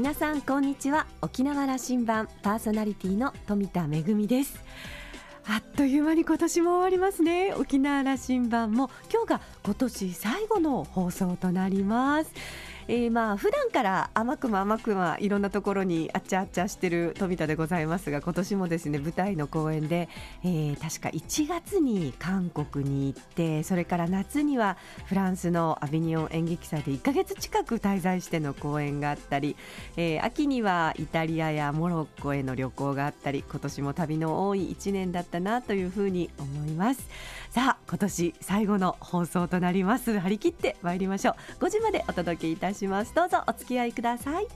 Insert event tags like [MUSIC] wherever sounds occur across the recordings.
皆さんこんにちは。沖縄羅針盤パーソナリティの富田恵です。あっという間に今年も終わりますね。沖縄羅針盤も今日が今年最後の放送となります。えー、まあ普段から甘くも甘くもいろんなところにあっちゃあっちゃしてる富田でございますが今年もですね舞台の公演で、えー、確か1月に韓国に行ってそれから夏にはフランスのアビニオン演劇祭で1か月近く滞在しての公演があったり、えー、秋にはイタリアやモロッコへの旅行があったり今年も旅の多い1年だったなというふうに思います。さあ今年最後の放送となります。張り切って参りましょう。5時までお届けいたしします。どうぞお付き合いください。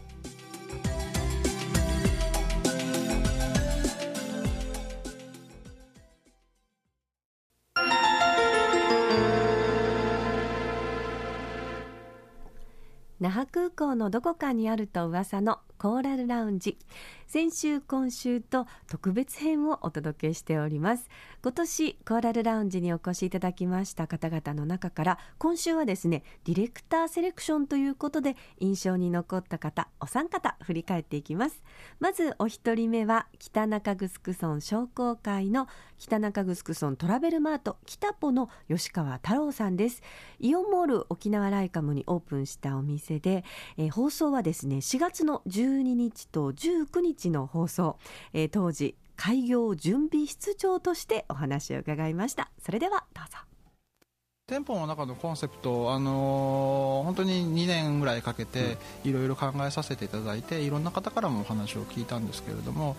那覇空港のどこかにあると噂のコーラルラウンジ。先週今週と特別編をお届けしております。今年コーラルラウンジにお越しいただきました方々の中から今週はですねディレクターセレクションということで印象に残った方お三方振り返っていきます。まずお一人目は北中城村商工会の北中城村トラベルマート北ポの吉川太郎さんです。イオンモール沖縄ライカムにオープンしたお店で、えー、放送はですね4月の12日と19日の放送、えー、当時開業準備室長としてお話を伺いました。それではどうぞ。店舗の中のコンセプト、あのー、本当に2年ぐらいかけていろいろ考えさせていただいていろんな方からもお話を聞いたんですけれども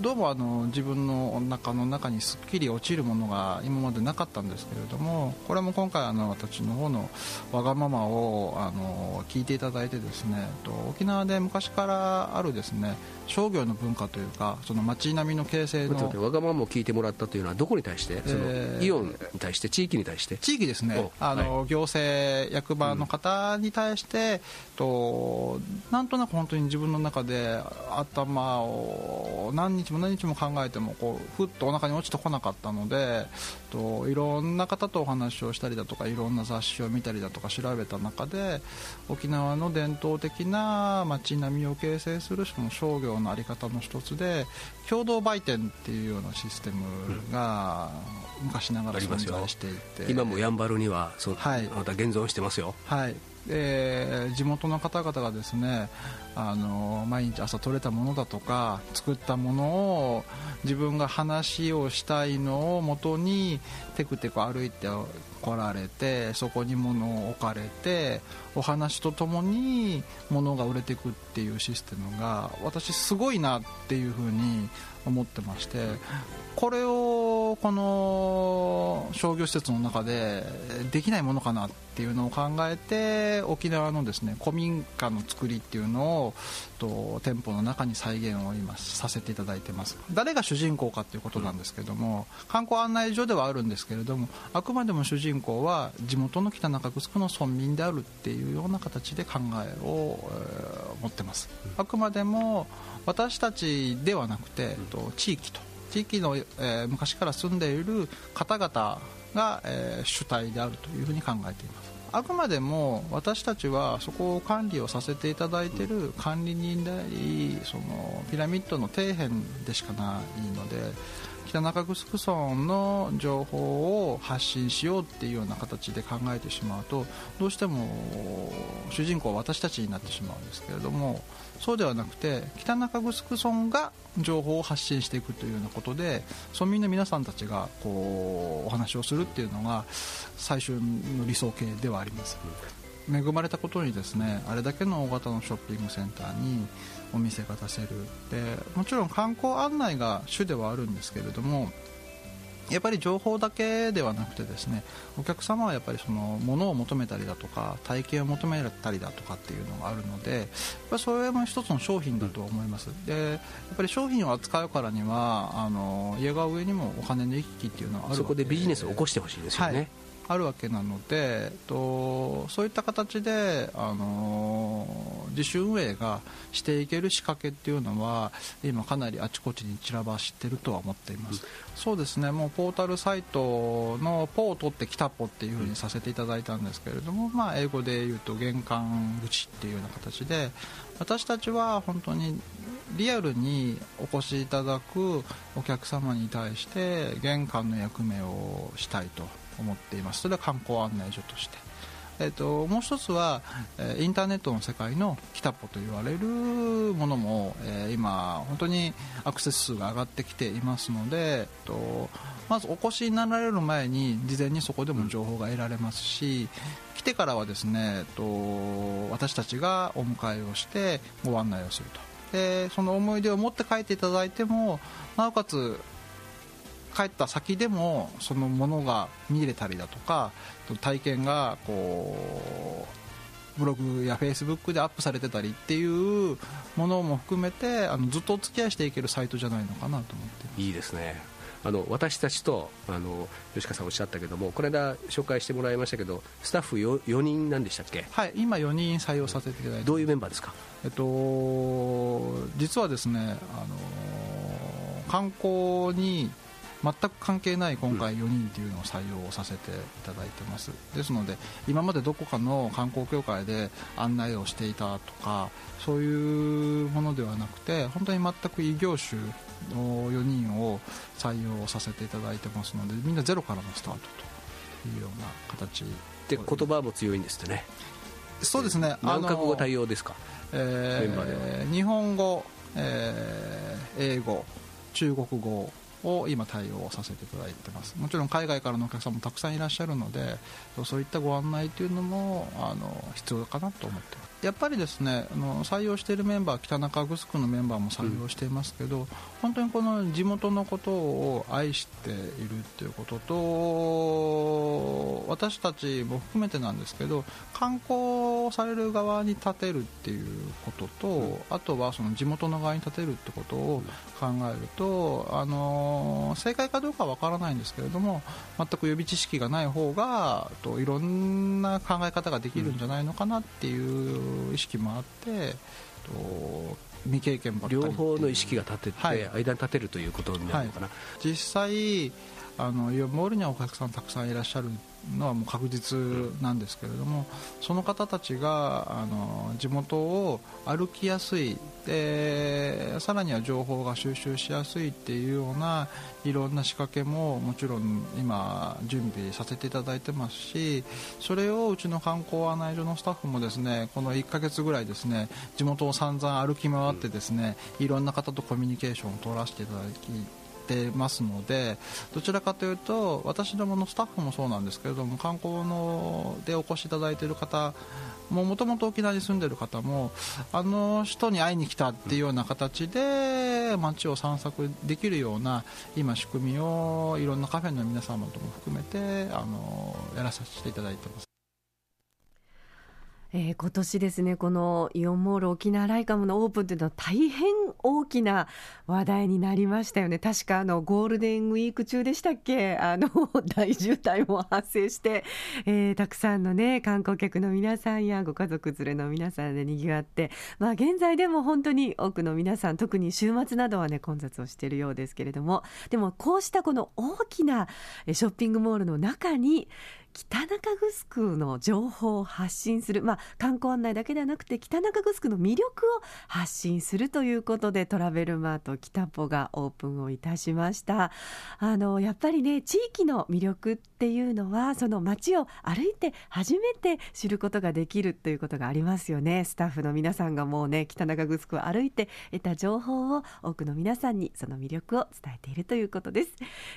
どうもあの自分の中の中にすっきり落ちるものが今までなかったんですけれどもこれも今回あの私の方のわがままをあの聞いていただいてですねと沖縄で昔からあるですね商業の文化というかその街並みの形成のわがままを聞いてもらったというのはどこに対して、そのイオンに対して？地域に対して？地域ですねあの、はい、行政役場の方に対して、うん、となんとなく本当に自分の中で頭を何日も何日も考えてもこうふっとお腹に落ちてこなかったのでといろんな方とお話をしたりだとかいろんな雑誌を見たりだとか調べた中で沖縄の伝統的な街並みを形成するその商業の在り方の一つで共同売店っていうようなシステムが昔ながら存在していて、今もやんばるにはそう、はい、また現存してますよ。はいで地元の方々がですねあの毎日朝取れたものだとか作ったものを自分が話をしたいのをもとにテクテク歩いて来られてそこに物を置かれてお話とともに物が売れていくっていうシステムが私すごいなっていうふうに思ってましてこれをこの商業施設の中でできないものかなっていうのを考えて沖縄のですね古民家の作りっていうのをと店舗の中に再現を今させていただいてます。誰が主人公かっていうことなんですけども観光案内所ではあるんですけれどもあくまでも主人公は地元の北中城の村民であるっていうような形で考えを、えー、持ってます。あくまでも私たちではなくて、と地域と。地域の、えー、昔から住んでいる方々が、えー、主体であるというふうに考えていますあくまでも私たちはそこを管理をさせていただいている管理人でありそのピラミッドの底辺でしかないので北中城村の情報を発信しようっていうような形で考えてしまうとどうしても主人公は私たちになってしまうんですけれどもそうではなくて北中城村が情報を発信していくというようなことで村民の皆さんたちがこうお話をするっていうのが最終の理想形ではあります。恵まれたことにですねあれだけの大型のショッピングセンターにお店が出せるでもちろん観光案内が主ではあるんですけれどもやっぱり情報だけではなくてですねお客様はやっぱりその物を求めたりだとか体験を求めたりだとかっていうのがあるのでやっぱそれも一つの商品だと思います。でやっぱり商品を扱うからにはあの家が上にもお金の行き来っていうのはあるそこでビジネスを起こしてほしいですよね、はいあるわけなので、とそういった形で、あの自主運営がしていける仕掛けっていうのは今かなりあちこちに散らばしているとは思っています、うん、そうですね。もうポータルサイトのポを取ってきたポっていうふうにさせていただいたんですけれども、まあ、英語で言うと玄関口っていうような形で私たちは本当にリアルにお越しいただくお客様に対して玄関の役目をしたいと。思っています。それは観光案内所として、えーと、もう一つは、えインターネットの世界のキタポと言われるものも、えー、今本当にアクセス数が上がってきていますので、えーと、まずお越しになられる前に事前にそこでも情報が得られますし来てからはですね、えーと私たちがお迎えをしてご案内をすると。でその思い出を持って帰っていただいてもなおかつ帰った先でもそのものが見れたりだとか体験がこうブログやフェイスブックでアップされてたりっていうものも含めてあのずっとお付き合いしていけるサイトじゃないのかなと思っていいですね。あの私たちとあの吉川さんおっしゃったけどもこの間紹介してもらいましたけどスタッフ 4, 4人なんでしたっけ？はい今4人採用させていただいてどういうメンバーですか？えっと実はですねあの観光に全く関係ない今回4人っていうのを採用させていただいてます。ですので今までどこかの観光協会で案内をしていたとかそういうものではなくて本当に全く異業種の4人を採用させていただいてますのでみんなゼロからのスタートというような形。で言葉も強いんですってね。そうですね。何カ国語対応ですか、えー、日本語、えー、英語中国語を今対応させていただいてます。もちろん海外からのお客さんもたくさんいらっしゃるのでそういったご案内というのもあの必要かなと思ってます。やっぱりですねあの採用しているメンバー北中城のメンバーも採用していますけど、うん、本当にこの地元のことを愛しているっていうことと私たちも含めてなんですけど観光される側に立てるっていうことと、うん、あとはその地元の側に立てるってことを考えると、あの正解かどうかは分からないんですけれども全く予備知識がない方がといろんな考え方ができるんじゃないのかなっていう意識もあってと未経験ばっかり両方の意識が立てて、はい、間に立てるということになるのかな、はい、実際あのモールにはお客さんたくさんいらっしゃるのはもう確実なんですけれども、その方たちがあの地元を歩きやすいでさらには情報が収集しやすいっていうようないろんな仕掛けももちろん今準備させていただいてますしそれをうちの観光案内所のスタッフもですねこの1ヶ月ぐらいですね地元を散々歩き回ってですねいろんな方とコミュニケーションを取らせていただきてますのでどちらかというと私どものスタッフもそうなんですけれども観光のでお越しいただいている方もともと沖縄に住んでいる方もあの人に会いに来たっていうような形で街を散策できるような今仕組みをいろんなカフェの皆様とも含めてあのやらさせていただいてます。えー、今年ですねこのイオンモール沖縄ライカムのオープンというのは大変大きな話題になりましたよね。確かあのゴールデンウィーク中でしたっけ？[LAUGHS] あの大渋滞も発生して、えー、たくさんのね観光客の皆さんやご家族連れの皆さんで賑わってまあ現在でも本当に多くの皆さん特に週末などはね混雑をしているようですけれどもでもこうしたこの大きなショッピングモールの中に北中城の情報を発信する、まあ、観光案内だけではなくて北中城の魅力を発信するということでトラベルマート北ポがオープンをいたしました。あのやっぱりね地域の魅力っていうのはその街を歩いて初めて知ることができるということがありますよね。スタッフの皆さんがもうね北中城を歩いて得た情報を多くの皆さんにその魅力を伝えているということです、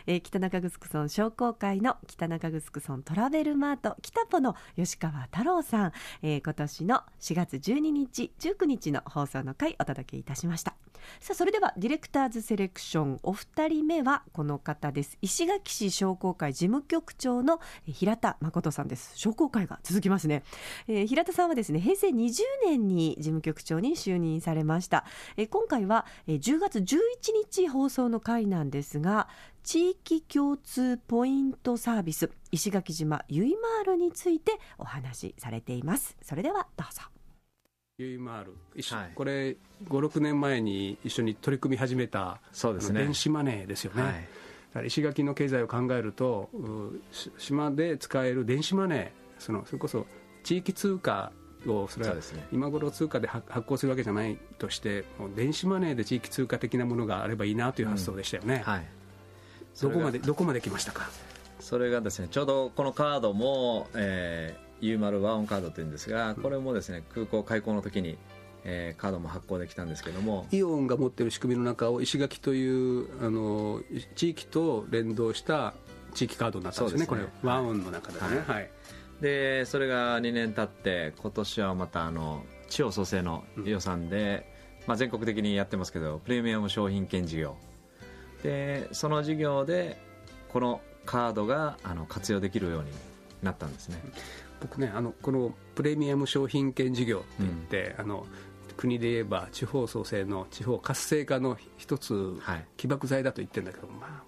えー、北中城村商工会の北中城村トラベルマート北ポの吉川太郎さん、えー、今年の4月12日19日の放送の回お届けいたしました。さあそれではディレクターズセレクションお二人目はこの方です。石垣市商工会事務局長の平田誠さんです。商工会が続きますね、えー、平田さんはですね平成20年に事務局長に就任されました、えー、今回は10月11日放送の回なんですが地域共通ポイントサービス石垣島ゆいまーるについてお話しされています。それではどうぞ。ゆいまーる、はい。これ56年前に一緒に取り組み始めたそうですね。電子マネーですよね、はい。だから石垣の経済を考えると島で使える電子マネーそのそれこそ地域通貨をそれは今頃通貨で発発行するわけじゃないとして電子マネーで地域通貨的なものがあればいいなという発想でしたよね、はいどこまでどこまで来ましたか？それがですねちょうどこのカードも、えー、U 丸ワンオンカードというんですがこれもですね空港開港の時に、えーカードも発行できたんですけども。イオンが持っている仕組みの中を石垣というあの地域と連動した地域カードになったんですよね。ねこれ。ワンオンの中でね、はい。はい。でそれが2年経って今年はまたあの地方創生の予算で、まあ、全国的にやってますけどプレミアム商品券事業でその事業でこのカードがあの活用できるようになったんですね。僕ねあのこのプレミアム商品券事業って言って、あの国で言えば地方創生の地方活性化の一つ、はい。起爆剤だと言ってるんだけどまあ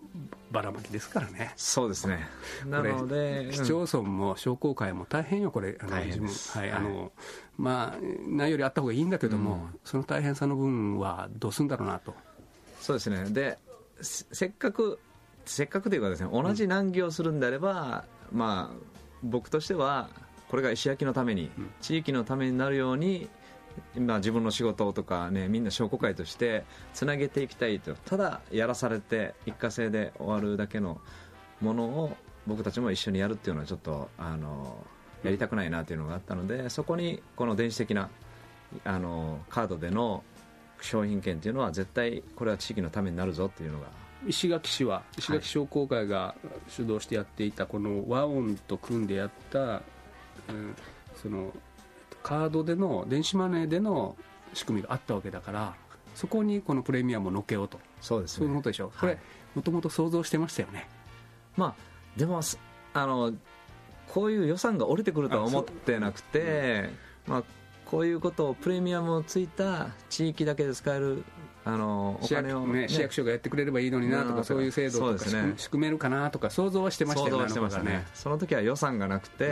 ばらまきですからね。そうですね。なので市町村も商工会も大変よ、これ、あの大変です。はいはいあのまあ、ないよりあった方がいいんだけども、その大変さの分はどうするんだろうなと、そうですね。でせせっかくせっかくというかですね同じ難儀をするんであれば、まあ僕としてはこれが石焼きのために、うん。地域のためになるように今自分の仕事とかねみんな商工会としてつなげていきたいと。ただやらされて一過性で終わるだけのものを僕たちも一緒にやるっていうのはちょっとあのやりたくないなというのがあったのでそこにこの電子的なあのカードでの商品券っていうのは絶対これは地域のためになるぞっていうのが。石垣市は、石垣商工会が主導してやっていた、この和音と組んでやった、うんそのカードでの、電子マネーでの仕組みがあったわけだから、そこにこのプレミアムを乗っけようと、そうですね。そういうことでしょ、こはい。れ、もともと想像してましたよね。まあでもすあのこういう予算が降りてくるとは思ってなくてまあこういうことをプレミアムをついた地域だけで使えるあのお市金を、役ね市役所がやってくれればいいのになとか、うんそういう制度とかそうですね。仕組めるかなとか、想像はしてましたよね、想像はしてましたね。その時は予算がなくて、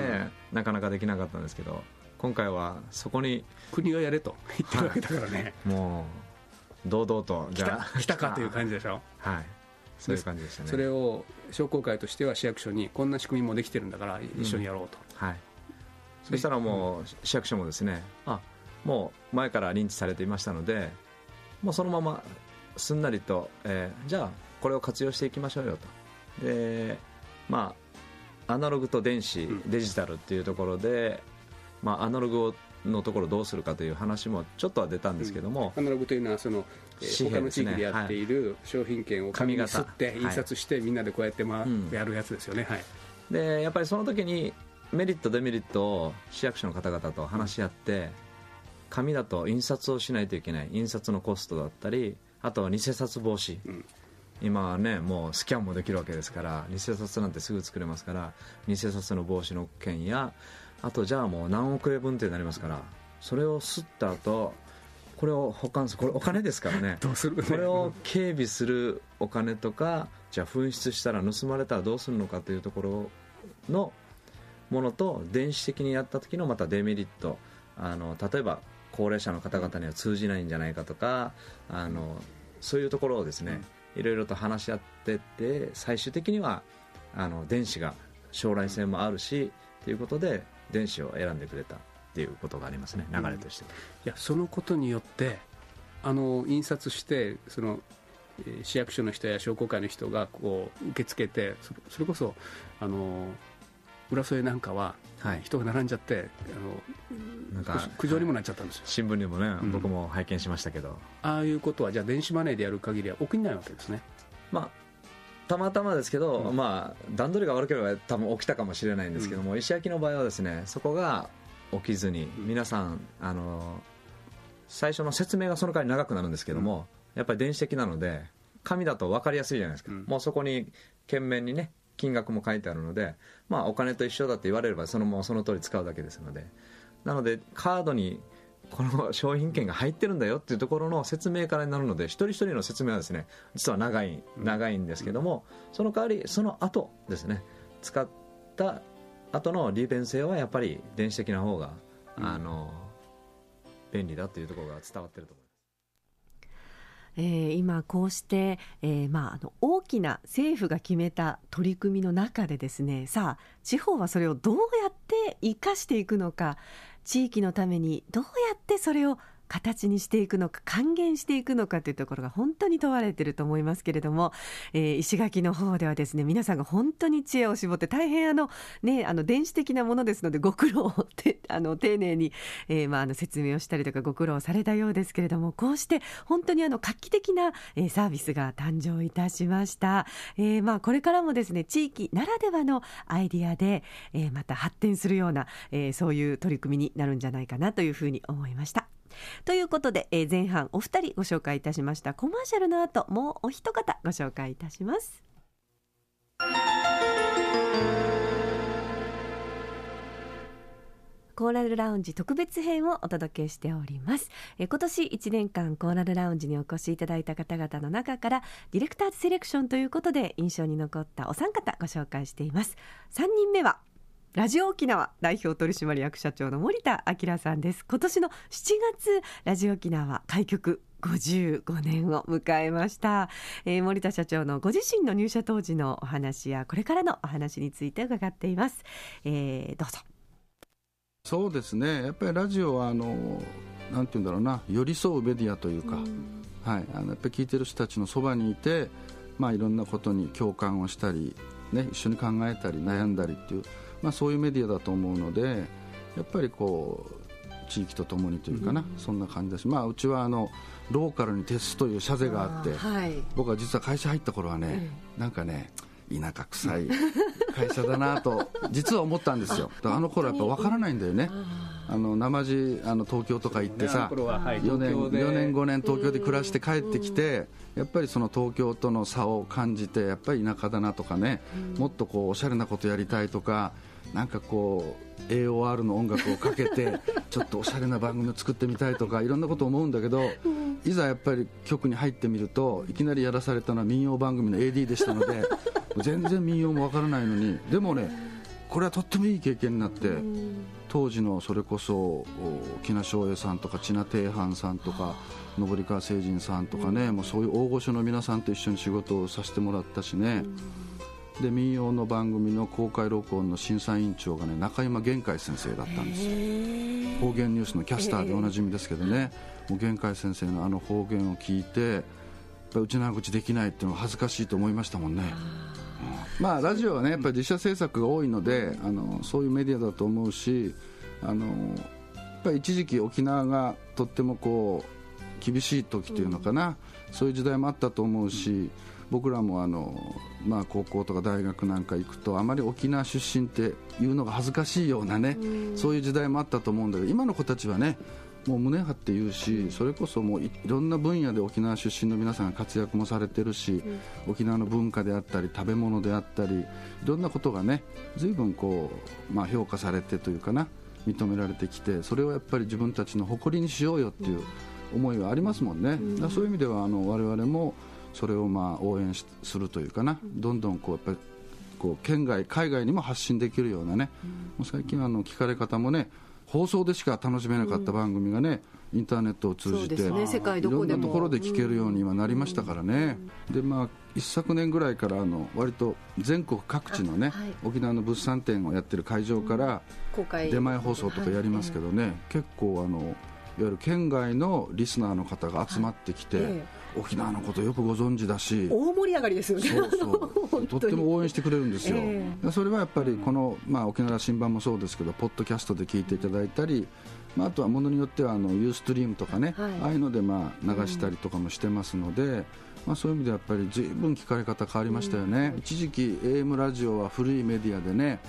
なかなかできなかったんですけど今回はそこに国がやれと言ってるわけだからね、もう堂々と来た来たかという感じでしょ？はい。そういう感じでしたね。それを商工会としては市役所にこんな仕組みもできてるんだから一緒にやろうと、はい、そしたらもう市役所もですねあ。もう前から認知されていましたのでもうそのまますんなりと、えーじゃあこれを活用していきましょうよと。でまあアナログと電子、うん。デジタルっていうところで、まあ、アナログのところをどうするかという話もちょっとは出たんですけども、アナログというのはその、えー他の地域でやっている商品券を紙に刷って印刷してみんなでこうやって、まやるやつですよね、はい、でやっぱりその時にメリットデメリットを市役所の方々と話し合って、紙だと印刷をしないといけない印刷のコストだったりあとは偽札防止、うん今はねもうスキャンもできるわけですから偽札なんてすぐ作れますから偽札の防止の件やあとじゃあもう何億円分ってなりますからそれを吸った後これを保管するこれお金ですからね。[LAUGHS] どうするこれを警備するお金とかじゃあ紛失したら盗まれたらどうするのかというところのものと電子的にやった時のまたデメリット。あの例えば高齢者の方々には通じないんじゃないかとかあのそういうところをですね、いろいろと話し合ってって最終的にはあの電子が将来性もあるしということで電子を選んでくれた。っていうことがありますね流れとしては、いやそのことによってあの印刷してそのえー市役所の人や商工会の人がこう受け付けてそれそれこそあの浦添なんかははい。人が並んじゃってあのなんか苦情にもなっちゃったんですよ、新聞にもね、ん僕も拝見しましたけど。ああいうことはじゃあ電子マネーでやる限りは起きないわけですね。まあたまたまですけど、うん。まあ、段取りが悪ければ多分起きたかもしれないんですけども、石焼きの場合はですねそこが起きずに皆さんあの最初の説明がその代わり長くなるんですけども、やっぱり電子的なので紙だと分かりやすいじゃないですか、うん。もうそこに懸命にね金額も書いてあるので、まあ、お金と一緒だって言われればそのままその通り使うだけですのでなのでカードにこの商品券が入ってるんだよっていうところの説明からになるので一人一人の説明はですね実は長い長いんですけどもその代わりその後ですね使った後の利便性はやっぱり電子的な方が、あの便利だというところが伝わってると思います。えー、今こうして、えー、まあ、あの大きな政府が決めた取り組みの中でですねさあ地方はそれをどうやって生かしていくのか地域のためにどうやってそれを形にしていくのか還元していくのかというところが本当に問われていると思いますけれども、えー、石垣の方ではですね皆さんが本当に知恵を絞って大変あの、ね、あの電子的なものですのでご苦労をて [LAUGHS] あの丁寧に、えー、まあ、あの説明をしたりとかご苦労されたようですけれどもこうして本当にあの画期的な、えー、サービスが誕生いたしました、えまあ、これからもですね地域ならではのアイディアで、えまた発展するような、えそういう取り組みになるんじゃないかなというふうに思いました。ということで、えー、前半お二人ご紹介いたしましたコマーシャルの後もうお一方ご紹介いたしますコーラルラウンジ特別編をお届けしております。え今年1年間コーラルラウンジにお越しいただいた方々の中からディレクターズセレクションということで印象に残ったお三方ご紹介しています。3人目はラジオ沖縄代表取締役社長の森田明さんです。今年の7月ラジオ沖縄開局55年を迎えました、えー、森田社長のご自身の入社当時のお話やこれからのお話について伺っています、えー、どうぞ。そうですね。やっぱりラジオはあのなんて言うんだろうな。寄り添うメディアというか、うはい、あのやっぱり聞いてる人たちのそばにいてまあいろんなことに共感をしたりね一緒に考えたり悩んだりっていうまあ、そういうメディアだと思うのでやっぱりこう地域とともにというかな、うん、そんな感じだし、まあ、うちはあのローカルに徹すという社税があって、はい、僕は実は会社入った頃はね、うん、なんかね田舎臭い会社だなと実は思ったんですよ。[LAUGHS] あの頃やっぱ分からないんだよねあの生地あの東京とか行ってさ、4年 ,4 年5年東京で暮らして帰ってきてやっぱりその東京との差を感じてやっぱり田舎だなとかねもっとこうおしゃれなことやりたいとかなんかこう AOR の音楽をかけて [LAUGHS] ちょっとおしゃれな番組を作ってみたいとかいろんなこと思うんだけど、いざやっぱり局に入ってみるといきなりやらされたのは民謡番組の AD でしたので [LAUGHS] 全然民謡もわからないのにでもねこれはとってもいい経験になって当時のそれこそ木名翔英さんとか千奈定藩さんとか登川誠人さんとかねもうそういう大御所の皆さんと一緒に仕事をさせてもらったしね。で民謡の番組の公開録音の審査委員長がね中山玄海先生だったんです。よ方言ニュースのキャスターでおなじみですけどね、もう玄海先生のあの方言を聞いてうちな口できないっていうのは恥ずかしいと思いましたもんね、うん、まあラジオはねやっぱり自社制作が多いのであのそういうメディアだと思うしあのやっぱり一時期沖縄がとってもこう厳しい時というのかな、うん、そういう時代もあったと思うし、うん僕らもあの、まあ、高校とか大学なんか行くとあまり沖縄出身っていうのが恥ずかしいようなね、うそういう時代もあったと思うんだけど今の子たちはねもう胸張って言うしそれこそもういろんな分野で沖縄出身の皆さんが活躍もされてるし、うん、沖縄の文化であったり食べ物であったりいろんなことがね随分こう、まあ、評価されてというかな認められてきてそれをやっぱり自分たちの誇りにしようよっていう思いはありますもんね、うん、そういう意味ではあの我々もそれをまあ応援するというかな、どんどんこうやっぱりこう県外、海外にも発信できるようなね、もう最近あの聞かれ方もね、放送でしか楽しめなかった番組がね、インターネットを通じて、ね、いろんなところで聞けるように今なりましたからね、でまあ、一昨年ぐらいからあの割と全国各地のね、はい、沖縄の物産展をやってる会場から出前放送とかやりますけどね、結構あのいわゆる県外のリスナーの方が集まってきて、はい。え沖縄のことよくご存知だし。大盛り上がりですよね。そうそう。[LAUGHS] とっても応援してくれるんですよ、えー、それはやっぱりこの、まあ、沖縄新版もそうですけどポッドキャストで聞いていただいたり、まあ、あとはものによってはあのユーストリームとかね、はい、ああいうのでまあ流したりとかもしてますので、うん。まあ、そういう意味でやっぱり随分聞かれ方変わりましたよね、うん、一時期 AM ラジオは古いメディアでね、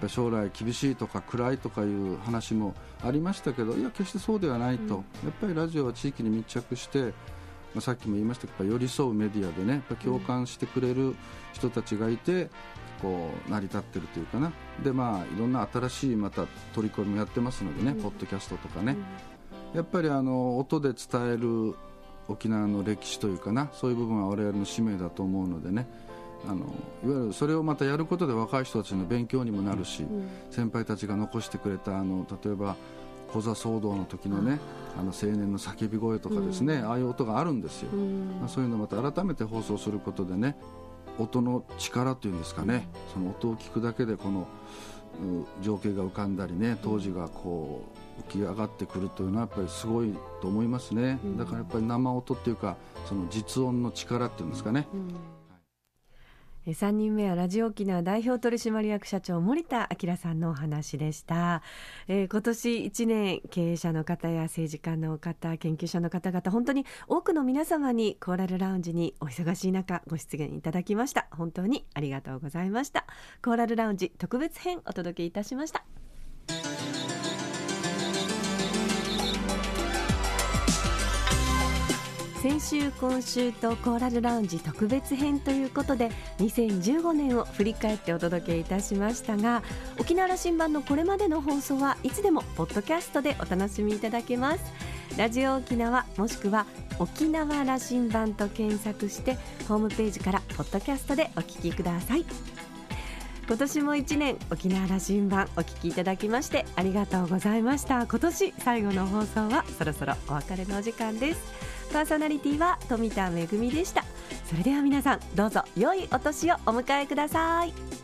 うん、将来厳しいとか暗いとかいう話もありましたけどいや決してそうではないと、うん、やっぱりラジオは地域に密着してまあ、さっきも言いましたけど寄り添うメディアでね共感してくれる人たちがいて、こう成り立ってるというかな。でまあいろんな新しいまた取り組みもやってますのでね、ポッドキャストとかね、やっぱりあの音で伝える沖縄の歴史というかなそういう部分は我々の使命だと思うのでね。あのいわゆるそれをまたやることで若い人たちの勉強にもなるし、先輩たちが残してくれたあの例えばコザ騒動の時のねあの青年の叫び声とかですね、ああいう音があるんですよ、まあ、そういうのをまた改めて放送することでね音の力というんですかねその音を聞くだけでこのう情景が浮かんだりね当時がこう浮き上がってくるというのはやっぱりすごいと思いますね、だからやっぱり生音っていうかその実音の力っていうんですかね、え3人目はラジオ沖縄代表取締役社長森田明さんのお話でした、えー今年1年経営者の方や政治家の方研究者の方々本当に多くの皆様にコーラルラウンジにお忙しい中ご出現いただきました。本当にありがとうございました。コーラルラウンジ特別編お届けいたしました。先週今週とコーラルラウンジ特別編ということで2015年を振り返ってお届けいたしましたが沖縄羅針盤のこれまでの放送はいつでもポッドキャストでお楽しみいただけます。ラジオ沖縄もしくは沖縄羅針盤と検索してホームページからポッドキャストでお聞きください。今年も一年沖縄羅針盤お聞きいただきましてありがとうございました。今年最後の放送はそろそろお別れのお時間です。パーソナリティは富田恵でした。それでは皆さんどうぞ良いお年をお迎えください。